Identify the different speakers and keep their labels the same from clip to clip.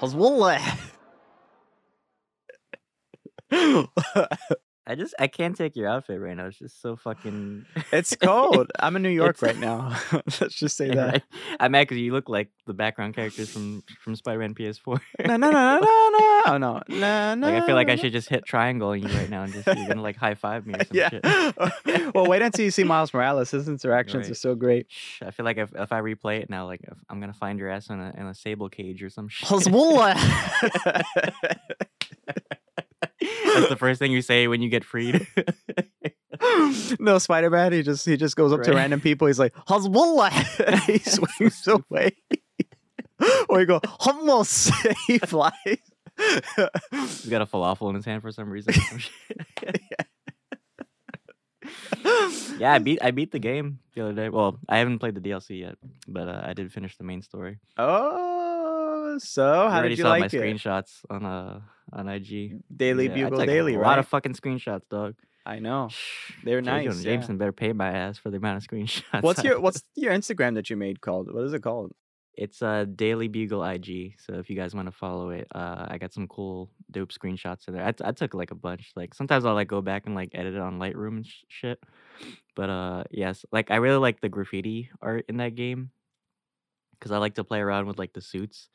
Speaker 1: Hezbollah. I just I can't take your outfit right now. It's just so fucking.
Speaker 2: it's cold. I'm in New York
Speaker 1: It's-
Speaker 2: right now. Let's just say
Speaker 1: Yeah,
Speaker 2: that.
Speaker 1: right. I'm mad because you look like the background characters from from Spider-Man PS4.
Speaker 2: No, no, no, no, no, no, oh, no, no, no.
Speaker 1: like I feel like I should just hit triangle on you right now and just you're gonna like high five me or some
Speaker 2: Yeah.
Speaker 1: shit.
Speaker 2: well, wait until you see Miles Morales. His interactions are so great.
Speaker 1: I feel like if, if I replay it now, like if I'm gonna find your ass in a in a sable cage or some shit. That's the first thing you say when you get freed.
Speaker 2: no, Spider Man. He just he just goes up to random people. He's like Hezbollah. he swings away. or you go hummus. he flies.
Speaker 1: He's got a falafel in his hand for some reason. or some shit. yeah, I beat I beat the game the other day. Well, I haven't played the DLC yet, but uh, I did finish the main story.
Speaker 2: oh, so how
Speaker 1: already
Speaker 2: did you
Speaker 1: saw
Speaker 2: like
Speaker 1: my
Speaker 2: it?
Speaker 1: screenshots on uh on IG.
Speaker 2: Daily
Speaker 1: Yeah,
Speaker 2: Bugle Daily,
Speaker 1: a
Speaker 2: right?
Speaker 1: lot of fucking screenshots, dog.
Speaker 2: I know. They're nice, yeah.
Speaker 1: Jameson better pay my ass for the amount of screenshots.
Speaker 2: What's your What's your Instagram that you made called? What is it called?
Speaker 1: It's uh Daily Bugle IG. So if you guys want to follow it, uh, I got some cool dope screenshots in there. I, t- I took like a bunch. Like sometimes I'll like go back and like edit it on Lightroom and sh- shit. But uh, yes, like I really like the graffiti art in that game because I like to play around with like the suits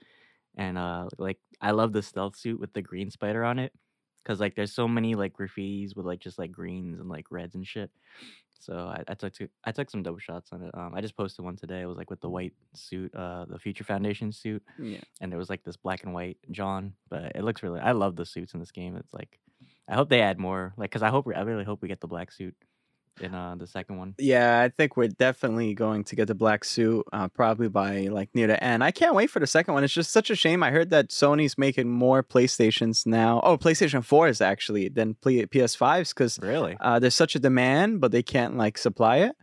Speaker 1: and uh, like I love the stealth suit with the green spider on it because like there's so many like graffitis with like just like greens and like reds and shit. So I, I took two, I took some dope shots on it. Um, I just posted one today. It was like with the white suit, uh, the Future Foundation suit,
Speaker 2: Yeah.
Speaker 1: and there was like this black and white John. But it looks really. I love the suits in this game. It's like, I hope they add more. Like, cause I hope we- I really hope we get the black suit in uh the second one.
Speaker 2: Yeah, I think we're definitely going to get the black suit uh, probably by like near the end. I can't wait for the second one. It's just such a shame. I heard that Sony's making more PlayStations now. Oh, PlayStation 4s actually than play- PS5s because
Speaker 1: Really?
Speaker 2: uh, there's such a demand, but they can't like supply it.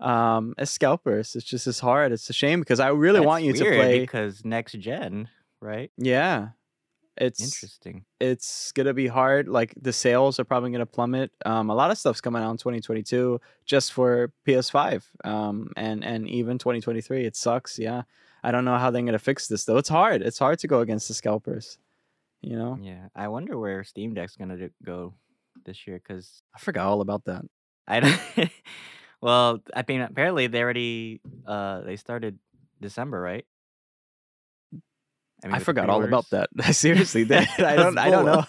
Speaker 2: Um, as scalpers, it's just as hard. It's a shame because I really
Speaker 1: That's
Speaker 2: want you to play.
Speaker 1: because next gen, right?
Speaker 2: Yeah, it's
Speaker 1: Interesting.
Speaker 2: it's gonna be hard. Like the sales are probably gonna plummet. Um, a lot of stuff's coming out in 2022 just for PS5. Um, and and even 2023. It sucks. Yeah, I don't know how they're gonna fix this though. It's hard. It's hard to go against the scalpers. You know,
Speaker 1: Yeah, I wonder where Steam Deck's gonna do- go this year because
Speaker 2: I forgot all about that.
Speaker 1: I don't. well, I mean, apparently they already uh they started December, right?
Speaker 2: I,
Speaker 1: mean, the
Speaker 2: forgot all about that. Seriously did. I don't. I don't know.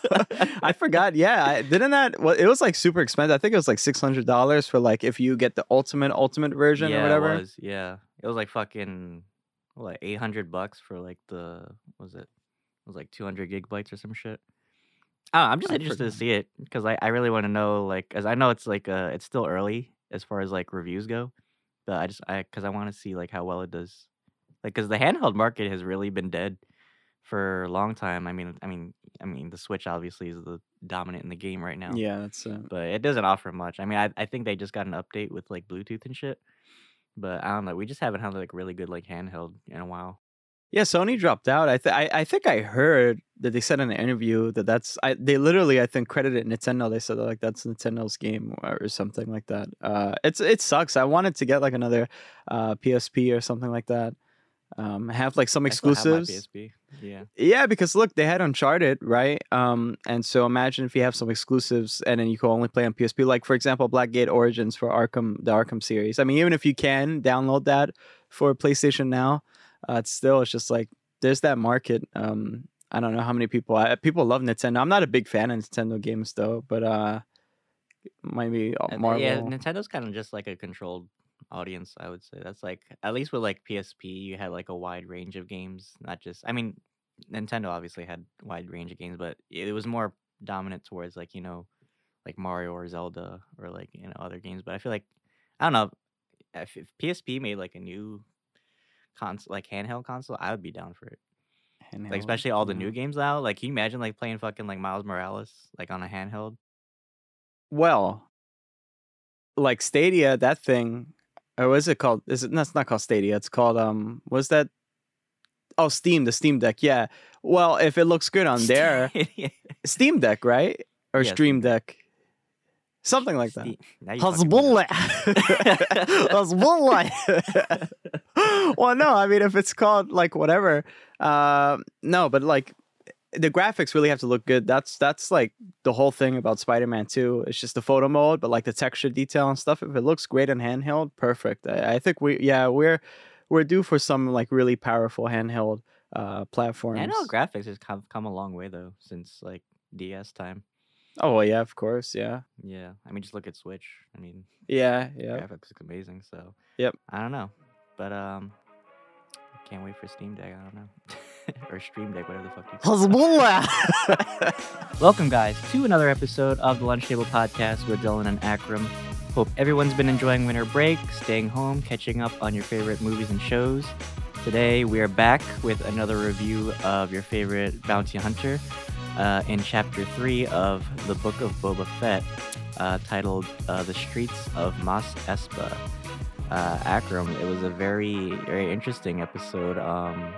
Speaker 2: I forgot. Yeah, I, didn't that? Well, it was like super expensive. I think it was like six hundred dollars for like if you get the ultimate ultimate version
Speaker 1: yeah,
Speaker 2: or whatever.
Speaker 1: It was, yeah, it was like fucking what, like eight hundred bucks for like the what was it? It was like two hundred gigabytes or some shit. I know, I'm just
Speaker 2: I
Speaker 1: interested to see it because I, I really want to know like as I know it's like uh it's still early as far as like reviews go, but I just I because I want to see like how well it does, like because the handheld market has really been dead for a long time. I mean I mean I mean the Switch obviously is the dominant in the game right now
Speaker 2: Yeah, that's. Uh,
Speaker 1: but it doesn't offer much. I mean, I, I think they just got an update with like Bluetooth and shit. But I don't know. We just haven't had like really good like handheld in a while.
Speaker 2: Yeah, Sony dropped out. I, th- I I think I heard that they said in an interview that that's I they literally I think credited Nintendo. They said like that's Nintendo's game or, or something like that. Uh, it's it sucks. I wanted to get like another uh PSP or something like that. Um, have like some
Speaker 1: I still have my
Speaker 2: exclusives.
Speaker 1: PSP. Yeah.
Speaker 2: Yeah, because look, they had Uncharted, right? Um, and so imagine if you have some exclusives and then you can only play on PSP. Like for example, Blackgate Origins for Arkham, the Arkham series. I mean, even if you can download that for PlayStation now, uh, it's still it's just like there's that market. Um, I don't know how many people I, people love Nintendo. I'm not a big fan of Nintendo games though, but uh, maybe
Speaker 1: Uh,
Speaker 2: Marvel.
Speaker 1: Yeah, Nintendo's kind of just like a controlled audience, I would say. That's like at least with like PSP, you had like a wide range of games, not just I mean, Nintendo obviously had wide range of games, but it was more dominant towards like, you know, like Mario or Zelda or like, you know, other games, but I feel like I don't know if, if PSP made like a new console like handheld console, I would be down for it.
Speaker 2: Handheld,
Speaker 1: Like especially all the
Speaker 2: yeah.
Speaker 1: new games now. Like can you imagine like playing fucking like Miles Morales like on a handheld?
Speaker 2: Well, like Stadia, that thing, or what is it called? Is it? That's not called Stadia. It's called um. Was that? Oh, Steam, the Steam Deck. Yeah. Well, if it looks good on there, Steam Deck, right? Or
Speaker 1: Yeah,
Speaker 2: Stream Deck, something like that.
Speaker 1: Ste- now you fucking me up.
Speaker 2: Hezbollah. Hezbollah. well, no, I mean if it's called like whatever, uh, no, but like the graphics really have to look good. That's that's like the whole thing about Spider-Man 2. It's just the photo mode, but like the texture detail and stuff. If it looks great on handheld, perfect. I, I think we yeah we're we're due for some like really powerful handheld uh platforms.
Speaker 1: Handheld graphics has come come a long way though since like DS time.
Speaker 2: Oh well, yeah, of course, yeah,
Speaker 1: Yeah, I mean just look at Switch. I mean
Speaker 2: yeah, yeah.
Speaker 1: graphics look amazing. So
Speaker 2: Yep.
Speaker 1: I don't know, but um, can't wait for Steam Deck. I don't know, or Stream Deck, whatever the fuck you. call it. Welcome, guys, to another episode of the Lunch Table Podcast with Dylan and Akram. Hope everyone's been enjoying winter break, staying home, catching up on your favorite movies and shows. Today, we are back with another review of your favorite bounty hunter uh, in Chapter 3 of the Book of Boba Fett, uh, titled uh, The Streets of Mos Espa. Uh, Akram, it was a very, very interesting episode. Um,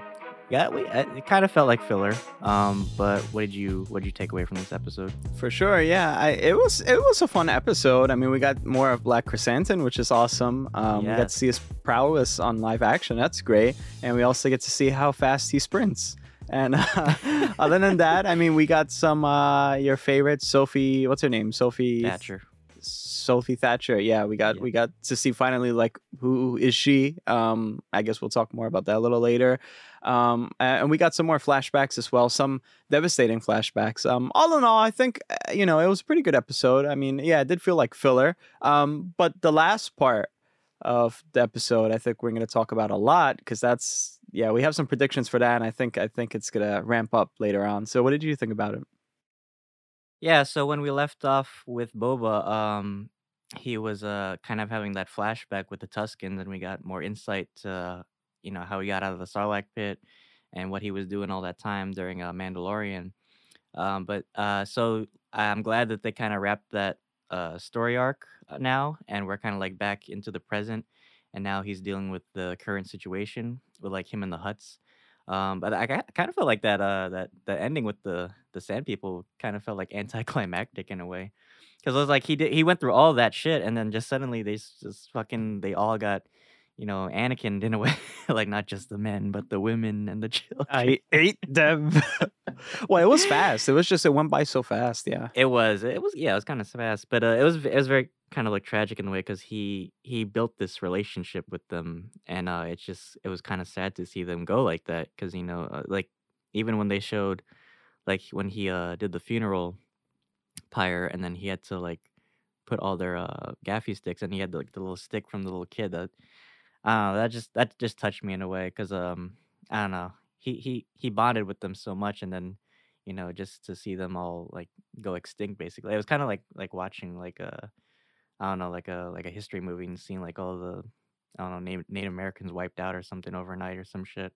Speaker 1: yeah, we, it kind of felt like filler. Um, but what did you what did you take away from this episode?
Speaker 2: For sure, yeah. I, it was it was a fun episode. I mean, we got more of Black Krrsantan, which is awesome. Um, We got to see his prowess on live action. That's great, and we also get to see how fast he sprints. And uh, other than that, I mean, we got some uh, your favorite Sophie. What's her name? Sophie
Speaker 1: Thatcher.
Speaker 2: Sophie Thatcher. Yeah, we got
Speaker 1: Yeah.
Speaker 2: we got to see finally like who is she? Um, I guess we'll talk more about that a little later. Um, and we got some more flashbacks as well, some devastating flashbacks. Um, all in all, I think uh, you know it was a pretty good episode. I mean, yeah, it did feel like filler. Um, but the last part of the episode, I think we're going to talk about a lot because that's yeah, we have some predictions for that, and I think I think it's gonna ramp up later on. So, what did you think about it?
Speaker 1: Yeah, so when we left off with Boba, um, he was uh kind of having that flashback with the Tuskens, and we got more insight to you know how he got out of the Sarlacc pit and what he was doing all that time during uh, Mandalorian. Um, but uh, so I'm glad that they kind of wrapped that uh story arc uh, now, and we're kind of like back into the present, and now he's dealing with the current situation with like him and the hutts. Um, but I, kind of felt like that uh that the ending with the the Sand People kind of felt like anticlimactic in a way, because it was like he did he went through all that shit and then just suddenly they just fucking they all got you know Anakin in a way like not just the men but the women and the children.
Speaker 2: I ate them. well, it was fast. It was just it went by so fast. Yeah.
Speaker 1: It was. It was. Yeah, it was kind of fast, but uh, it was. It was very kind of like tragic in the way because he he built this relationship with them, and uh, it's just it was kind of sad to see them go like that because you know, uh, like even when they showed, like when he uh did the funeral pyre, and then he had to like put all their uh gaffi sticks, and he had like the little stick from the little kid. That I. That just that just touched me in a way because um I don't know. He he he bonded with them so much, and then you know just to see them all like go extinct basically it was kind of like like watching like a i don't know like a like a history movie and seeing like all the i don't know native, americans wiped out or something overnight or some shit.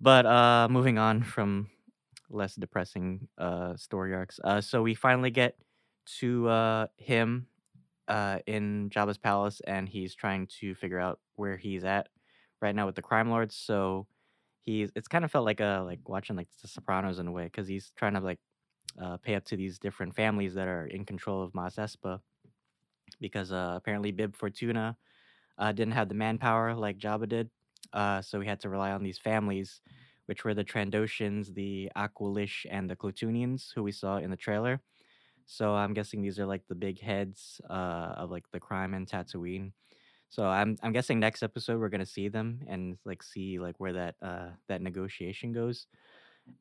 Speaker 1: But uh moving on from less depressing uh story arcs uh so we finally get to uh him uh in jabba's palace and he's trying to figure out where he's at right now with the crime lords so he's it's kind of felt like a like watching like the sopranos in a way because he's trying to like uh, pay up to these different families that are in control of Mos Espa because uh, apparently Bib Fortuna uh, didn't have the manpower like Jabba did. Uh, so we had to rely on these families, which were the Trandoshans, the Aqualish, and the Klatooinians, who we saw in the trailer. So I'm guessing these are like the big heads uh, of like the crime in Tatooine. So I'm I'm guessing next episode we're gonna see them and like see like where that uh that negotiation goes.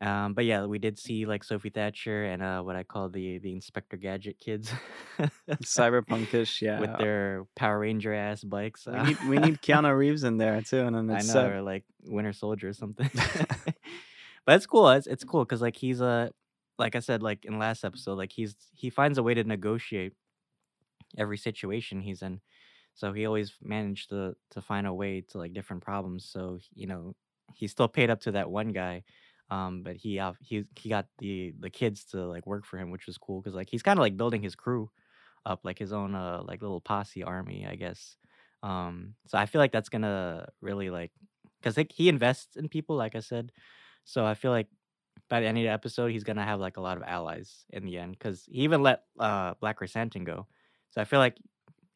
Speaker 1: Um, but yeah, we did see like Sophie Thatcher and uh, what I call the the Inspector Gadget kids
Speaker 2: Cyberpunkish, yeah.
Speaker 1: with their Power Ranger ass bikes.
Speaker 2: we
Speaker 1: Uh,
Speaker 2: need we need Keanu Reeves in there too, and then
Speaker 1: I know,
Speaker 2: uh,
Speaker 1: or like Winter Soldier or something. but it's cool. It's it's cool because like he's a like I said like in last episode like he's he finds a way to negotiate every situation he's in. So he always managed to to find a way to like different problems. So you know he still paid up to that one guy, um, but he uh, he he got the the kids to like work for him, which was cool because like he's kind of like building his crew up, like his own uh like little posse army, I guess. Um, so I feel like that's gonna really like because like, he invests in people, like I said. So I feel like by the end of the episode, he's gonna have like a lot of allies in the end because he even let uh Black Krrsantan go. So I feel like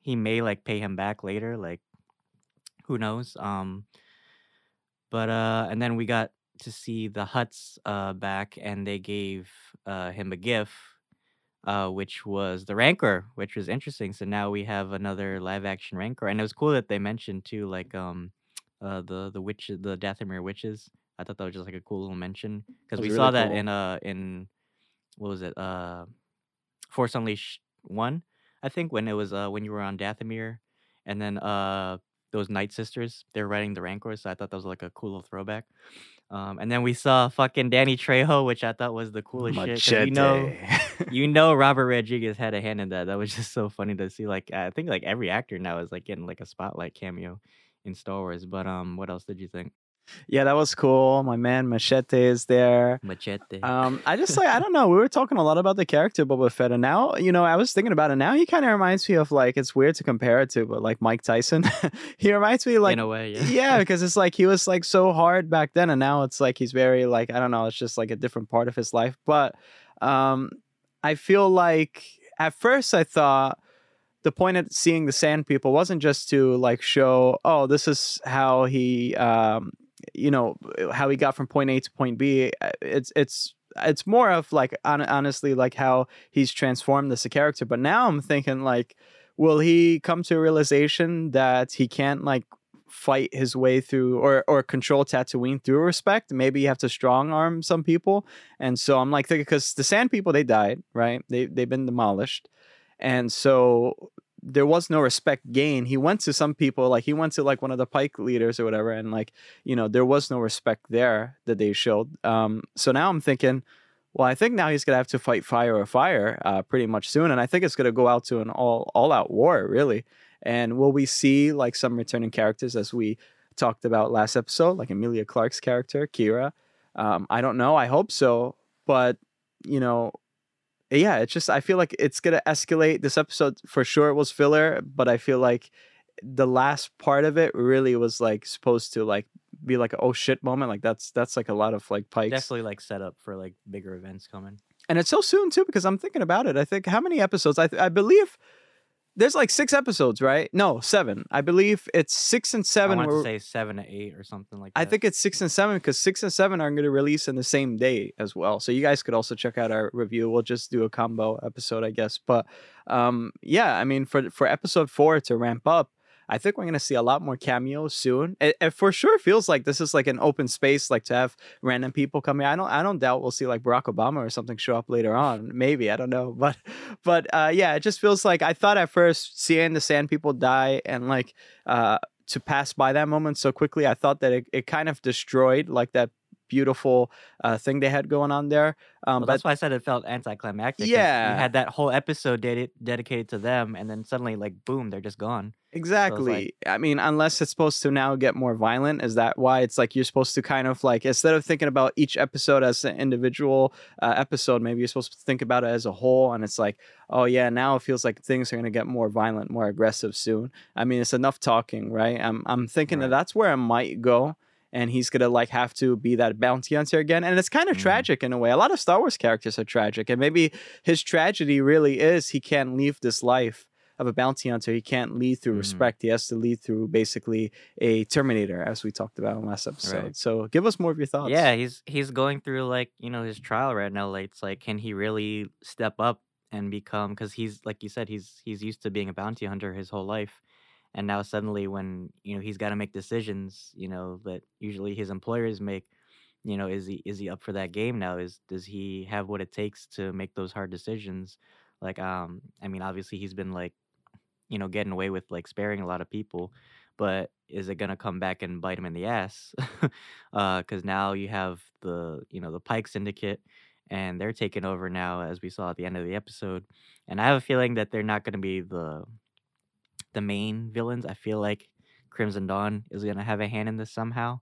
Speaker 1: he may like pay him back later, like who knows. Um, but uh, and then we got to see the Hutts uh, back, and they gave uh, him a gift, uh, which was the Rancor, which was interesting. So now we have another live action Rancor, and it was cool that they mentioned too, like um, uh, the the witch, the Dathomir witches. I thought that was just like a cool little mention because we saw that
Speaker 2: cool.
Speaker 1: in uh in what was it uh Force Unleashed one, I think when it was uh when you were on Dathomir, and then uh those Night Sisters They're riding the Rancor, so I thought that was like a cool little throwback. Um, and then we saw fucking Danny Trejo, which I thought was the coolest shit. you know, you know, Robert Rodriguez had a hand in that. That was just so funny to see. Like, I think like every actor now is like getting like a spotlight cameo in Star Wars. But um, what else did you think?
Speaker 2: Yeah, that was cool. My man Machete is there.
Speaker 1: Machete.
Speaker 2: Um, I just like I don't know. We were talking a lot about the character Boba Fett, and now you know I was thinking about it. Now he kind of reminds me of like it's weird to compare it to, but like Mike Tyson. he reminds me like
Speaker 1: in a way, yeah.
Speaker 2: yeah, because it's like he was like so hard back then, and now it's like he's very like I don't know. It's just like a different part of his life. But um, I feel like at first I thought the point of seeing the Sand People wasn't just to like show, oh, this is how he, um, you know, how he got from point A to point B. Uh, It's it's it's more of like hon- honestly like how he's transformed as a character. But now I'm thinking like, will he come to a realization that he can't like fight his way through or or control Tatooine through respect? Maybe you have to strong arm some people. And so I'm like thinking because the Sand People they died, right? They they've been demolished and so there was no respect gain he went to some people like he went to like one of the pike leaders or whatever and like you know there was no respect there that they showed. Um so now i'm thinking well i think now he's gonna have to fight fire or fire uh pretty much soon and i think it's gonna go out to an all all out war really. And will we see like some returning characters as we talked about last episode like Emilia Clarke's character Qi'ra? Um i don't know. I hope so. But you know yeah, it's just I feel like it's gonna escalate. This episode for sure was filler, but I feel like the last part of it really was like supposed to like be like a oh shit moment. Like that's that's like a lot of like pikes,
Speaker 1: Definitely like set up for like bigger events coming.
Speaker 2: and it's so soon too because I'm thinking about it. I think how many episodes? I th- I believe there's like six episodes, right? No, seven. I believe it's six and seven.
Speaker 1: wanted
Speaker 2: were-
Speaker 1: to say seven to eight or something like that.
Speaker 2: I think it's six and seven because six and seven are going to release in the same day as well. So you guys could also check out our review. We'll just do a combo episode, I guess. But um, yeah, I mean, for for episode four to ramp up, I think we're going to see a lot more cameos soon. It, it for sure feels like this is like an open space, like to have random people coming. I don't, I don't doubt we'll see like Barack Obama or something show up later on. Maybe I don't know, but but uh, yeah, it just feels like I thought at first seeing the Sand People die and like uh, to pass by that moment so quickly, I thought that it, it kind of destroyed like that beautiful uh, thing they had going on there. Um,
Speaker 1: Well,
Speaker 2: but
Speaker 1: that's why I said it felt anticlimactic.
Speaker 2: Yeah.
Speaker 1: you had that whole episode dedi- dedicated to them, and then suddenly, like, boom, they're just gone.
Speaker 2: Exactly. I mean, unless it's supposed to now get more violent, is that why it's like you're supposed to kind of like instead of thinking about each episode as an individual uh, episode, maybe you're supposed to think about it as a whole. And it's like, oh yeah, now it feels like things are gonna get more violent, more aggressive soon. I mean, it's enough talking, right? I'm I'm thinking that that's where it might go. And he's gonna like have to be that bounty hunter again, and it's kind of
Speaker 1: Mhm.
Speaker 2: tragic in a way. A lot of Star Wars characters are tragic, and maybe his tragedy really is he can't leave this life of a bounty hunter. He can't lead through
Speaker 1: Mhm.
Speaker 2: respect. He has to lead through basically a Terminator, as we talked about in last episode.
Speaker 1: Right.
Speaker 2: So give us more of your thoughts.
Speaker 1: Yeah, he's he's going through like you know his trial right now. Like, it's like, can he really step up and become? Because he's like you said, he's he's used to being a bounty hunter his whole life, and now suddenly when you know he's got to make decisions, you know that usually his employers make. You know, is he is he up for that game now? Is does he have what it takes to make those hard decisions? Like, um, I mean, obviously he's been like, you know, getting away with like sparing a lot of people, but is it gonna come back and bite him in the ass? Because now you have the you know the Pike Syndicate, and they're taking over now, as we saw at the end of the episode. And I have a feeling that they're not gonna be the the main villains. I feel like Crimson Dawn is gonna have a hand in this somehow.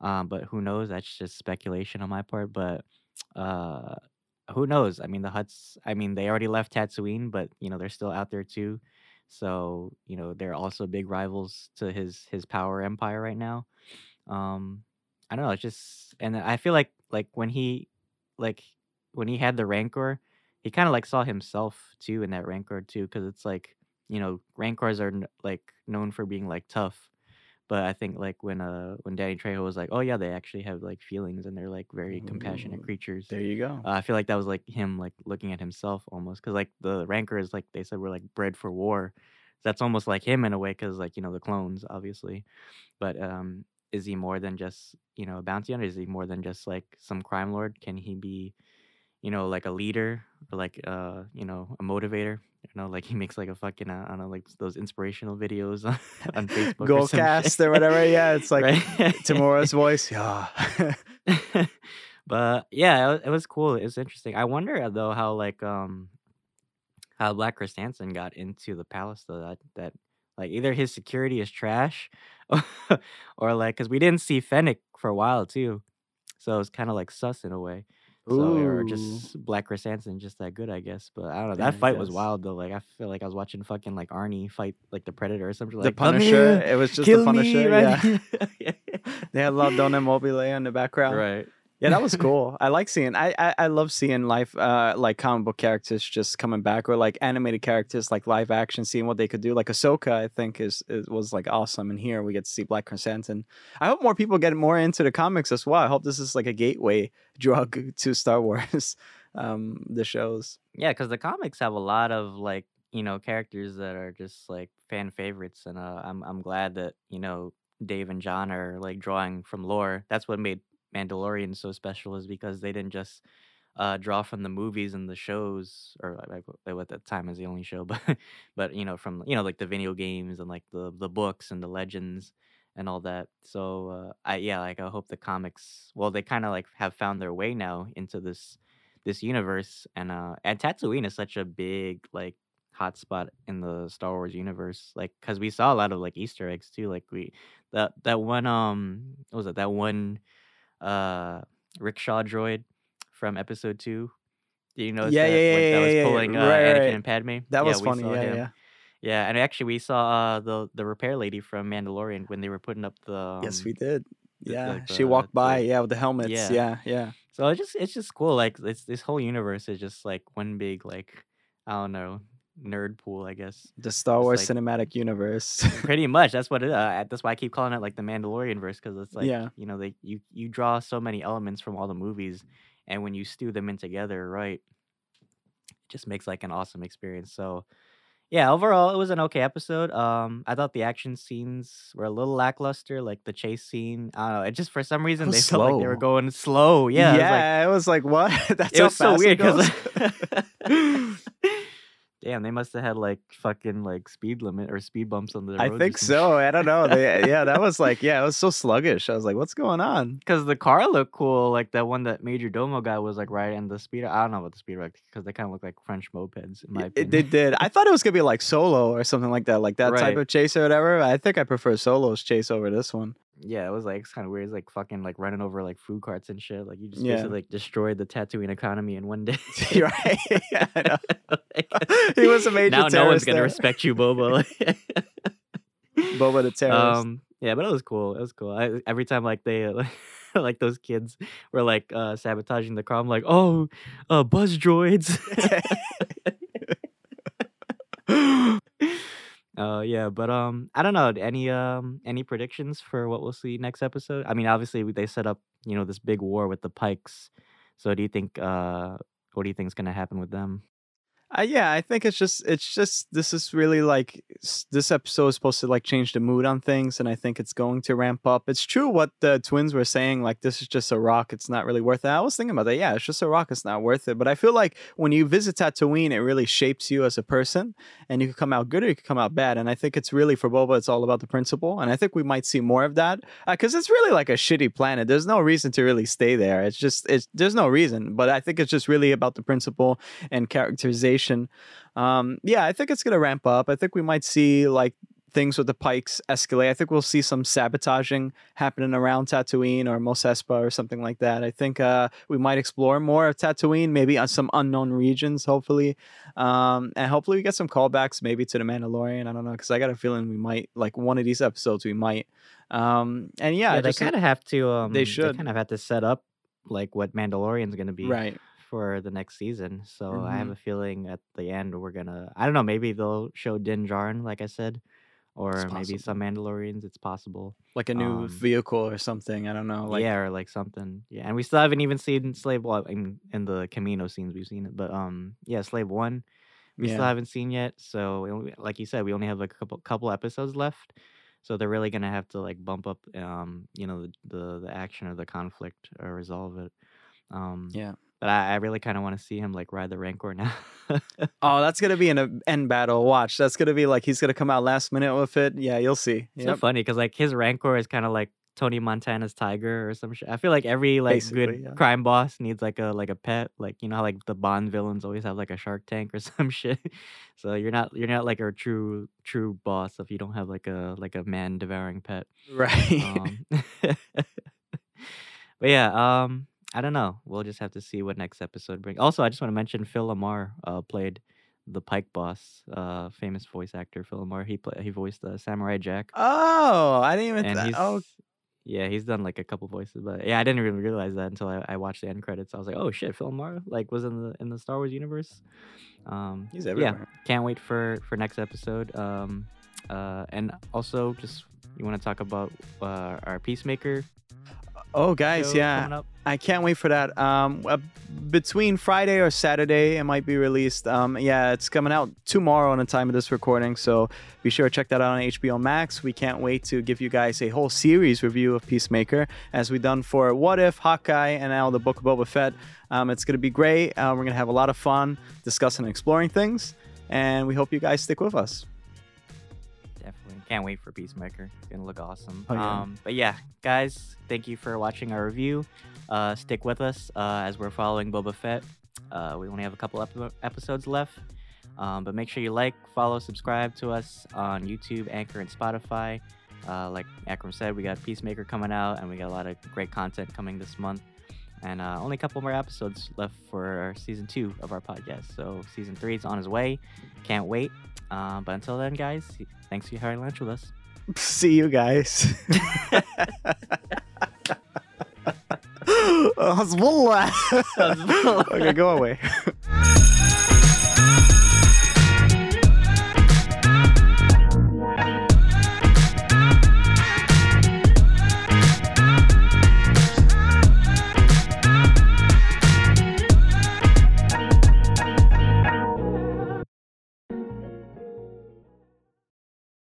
Speaker 1: Um, but who knows? That's just speculation on my part. But uh, who knows? I mean, the Hutts. I mean, they already left Tatooine, but you know they're still out there too. So you know they're also big rivals to his his power empire right now. Um, I don't know. It's just, and I feel like like when he like when he had the Rancor, he kind of like saw himself too in that Rancor too, because it's like you know Rancors are like known for being like tough, But I think like when uh when Danny Trejo was like, oh yeah, they actually have like feelings and they're like very compassionate creatures.
Speaker 2: there you go.
Speaker 1: Uh, I feel like that was like him like looking at himself almost because like the rancors like they said were like bred for war. That's almost like him in a way because like you know the clones obviously, but um is he more than just you know a bounty hunter? Is he more than just like some crime lord? Can he be you know like a leader or like uh you know a motivator? Know like he makes like a fucking uh, I don't know like those inspirational videos on, on Facebook or
Speaker 2: Goalcast
Speaker 1: shit.
Speaker 2: or whatever. Yeah, it's like
Speaker 1: right?
Speaker 2: Tamura's voice. Yeah.
Speaker 1: but yeah, it, it was cool. It was interesting. I wonder uh, though how like um how Black Krrsantan got into the palace though. That that like either his security is trash, or like because we didn't see Fennec for a while too, so it's kind of like sus in a way. So or
Speaker 2: Ooh.
Speaker 1: just Black Krrsantan just that good, I guess. But I don't know. That fight was wild though. Like I feel like I was watching fucking like Arnie fight like the Predator or something.
Speaker 2: The
Speaker 1: Like come
Speaker 2: Punisher.
Speaker 1: here,
Speaker 2: It was just the
Speaker 1: me,
Speaker 2: Punisher.
Speaker 1: right?
Speaker 2: Yeah. They had Donna Mobile in the background.
Speaker 1: right.
Speaker 2: Yeah, that was cool. I like seeing. I, I I love seeing life, uh, like comic book characters just coming back, or like animated characters, like live action, seeing what they could do. Like Ahsoka, I think is, is was like awesome. And here we get to see Black Krrsantan. I hope more people get more into the comics as well. I hope this is like a gateway drug to Star Wars, um, the shows.
Speaker 1: Yeah, because the comics have a lot of like you know characters that are just like fan favorites, and uh, I'm I'm glad that you know Dave and Jon are like drawing from lore. That's what made Mandalorian so special, is because they didn't just uh, draw from the movies and the shows, or like at that time is the only show, but but you know from you know like the video games and like the the books and the legends and all that. So uh, I yeah, like I hope the comics. Well, they kind of like have found their way now into this this universe, and uh, and Tatooine is such a big like hotspot in the Star Wars universe. Like, cause we saw a lot of like Easter eggs too. Like we that that one um what was it that one uh rickshaw droid from Episode Two. Do you notice
Speaker 2: Yeah,
Speaker 1: that
Speaker 2: yeah, yeah,
Speaker 1: that was
Speaker 2: yeah, yeah,
Speaker 1: pulling uh,
Speaker 2: right,
Speaker 1: Anakin
Speaker 2: right.
Speaker 1: and Padme?
Speaker 2: That
Speaker 1: Yeah,
Speaker 2: was funny. Yeah,
Speaker 1: him.
Speaker 2: yeah.
Speaker 1: Yeah, and actually we saw uh, the the repair lady from Mandalorian when they were putting up the
Speaker 2: yes,
Speaker 1: um,
Speaker 2: we did.
Speaker 1: the-
Speaker 2: Yeah,
Speaker 1: like
Speaker 2: she
Speaker 1: the-
Speaker 2: walked
Speaker 1: the-
Speaker 2: by. Yeah, with the helmets.
Speaker 1: Yeah.
Speaker 2: Yeah, yeah.
Speaker 1: So it's just it's just cool. Like it's this whole universe is just like one big like I don't know nerd pool, I guess.
Speaker 2: The Star Wars
Speaker 1: like-
Speaker 2: cinematic universe.
Speaker 1: Pretty much that's what it. Uh, that's why I keep calling it like the Mandalorian verse because it's like
Speaker 2: Yeah.
Speaker 1: you know they you you draw so many elements from all the movies, and when you stew them in together, right, it just makes like an awesome experience. So. Yeah, overall it was an okay episode. Um, I thought the action scenes were a little lackluster, like the chase scene. I don't know. It just for some reason they
Speaker 2: was
Speaker 1: felt like they were going slow. Yeah, it was like,
Speaker 2: yeah. It was like what? That's
Speaker 1: it was so weird because damn they must have had like fucking like speed limit or speed bumps on the road
Speaker 2: I think so. I don't know. They, yeah, that was like, yeah, it was so sluggish. I was like, what's going on?
Speaker 1: because the car looked cool like that one that major domo guy was like riding and the speed i don't know about the speed because they kind of look like french mopeds in my
Speaker 2: It,
Speaker 1: opinion
Speaker 2: they did. I thought it was gonna be like solo or something like that, like that type of chase or whatever. I think I prefer solo's chase over this one.
Speaker 1: Yeah it was like it's kind of weird it's like fucking like running over like food carts and shit like you just
Speaker 2: Yeah.
Speaker 1: basically like destroyed the Tatooine economy in one day
Speaker 2: right. Yeah, I know.
Speaker 1: Like,
Speaker 2: He was a major
Speaker 1: now no one's
Speaker 2: terrorist
Speaker 1: gonna respect you bobo
Speaker 2: Boba the terrorist.
Speaker 1: Um, yeah, but it was cool. It was cool. I, every time like they uh, like those kids were like uh sabotaging the car, I'm like, oh, uh, buzz droids. Uh yeah, but um I don't know any um any predictions for what we'll see next episode? I mean, obviously they set up, you know, this big war with the Pikes. So do you think uh what do you think is to happen with them?
Speaker 2: Uh, yeah, I think it's just it's just this is really like this episode is supposed to like change the mood on things, and I think it's going to ramp up. It's true what the twins were saying, like this is just a rock, it's not really worth it. I was thinking about that. Yeah, it's just a rock, it's not worth it. But I feel like when you visit Tatooine, it really shapes you as a person, and you could come out good or you could come out bad. And I think it's really for Boba, it's all about the principle, and I think we might see more of that because it's really like a shitty planet. There's no reason to really stay there. It's just it's there's no reason, but I think it's just really about the principle and characterization. Um, yeah, I think it's gonna ramp up. I think we might see like things with the pikes escalate. I think we'll see some sabotaging happening around Tatooine or Mos Espa or something like that. I think uh, we might explore more of Tatooine, maybe on some unknown regions, hopefully, um, and hopefully we get some callbacks maybe to the Mandalorian. I don't know because I got a feeling we might like one of these episodes we might. Um, and yeah,
Speaker 1: Yeah, they kind of have to um
Speaker 2: they should.
Speaker 1: kind of have to set up like what Mandalorian's going to be.
Speaker 2: right.
Speaker 1: For the next season. So I have
Speaker 2: Mhm.
Speaker 1: a feeling at the end we're gonna I don't know, maybe they'll show Din Djarin, like I said. or maybe some Mandalorians. It's possible.
Speaker 2: Like a new
Speaker 1: Um,
Speaker 2: vehicle or something. I don't know. Like
Speaker 1: yeah, or like something. Yeah, and we still haven't even seen Slave. Well, in in the Kamino scenes we've seen it, but um, yeah, Slave One we still haven't seen yet. So like you said, we only have like a couple couple episodes left. So they're really gonna have to like bump up, um, you know, the the, the action or the conflict or resolve it. Um,
Speaker 2: Yeah.
Speaker 1: But I, I really kind of want to see him like ride the Rancor now.
Speaker 2: Oh, that's gonna be an end battle. Watch. That's gonna be like he's gonna come out last minute with it. Yeah, you'll see.
Speaker 1: It's so funny because like his Rancor is kind of like Tony Montana's Tiger or some shit. I feel like every like
Speaker 2: Basically,
Speaker 1: good
Speaker 2: yeah.
Speaker 1: crime boss needs like a like a pet. Like you know how like the Bond villains always have like a Shark Tank or some shit. So you're not you're not like a true true boss if you don't have like a like a man devouring pet.
Speaker 2: Right.
Speaker 1: Um, but yeah, um, I don't know. We'll just have to see what next episode brings. Also, I just want to mention Phil LaMarr uh, played the Pike boss, uh, famous voice actor Phil LaMarr. He play, he voiced uh, Samurai Jack,
Speaker 2: oh, I didn't even.
Speaker 1: and
Speaker 2: Th-
Speaker 1: he's
Speaker 2: oh,
Speaker 1: yeah, he's done like a couple voices. But yeah, I didn't even realize that until I, I watched the end credits. I was like, oh shit, Phil LaMarr like was in the in the Star Wars universe. Um,
Speaker 2: he's
Speaker 1: yeah, can't wait for for next episode. Um, uh, and also just you want to talk about uh, our Peacemaker
Speaker 2: Oh, guys, yeah. I can't wait for that. Um, uh, between Friday or Saturday, it might be released. Um, yeah, it's coming out tomorrow on the time of this recording, so be sure to check that out on HBO Max. We can't wait to give you guys a whole series review of Peacemaker, as we've done for What If, Hawkeye, and now the Book of Boba Fett. Um, it's gonna be great. Uh, we're gonna have a lot of fun discussing and exploring things, and we hope you guys stick with us.
Speaker 1: Can't wait for Peacemaker. It's gonna look awesome.
Speaker 2: Oh, yeah.
Speaker 1: Um, but yeah, guys, thank you for watching our review. Uh, stick with us uh, as we're following Boba Fett. Uh, we only have a couple epi- episodes left, um, but make sure you like, follow, subscribe to us on YouTube, Anchor, and Spotify. Uh, like Akram said, we got Peacemaker coming out, and we got a lot of great content coming this month. And uh, only a couple more episodes left for season two of our podcast. So season three is on his way. Can't wait. Um, but until then, guys, thanks for having lunch with us.
Speaker 2: See you guys. Okay, go away.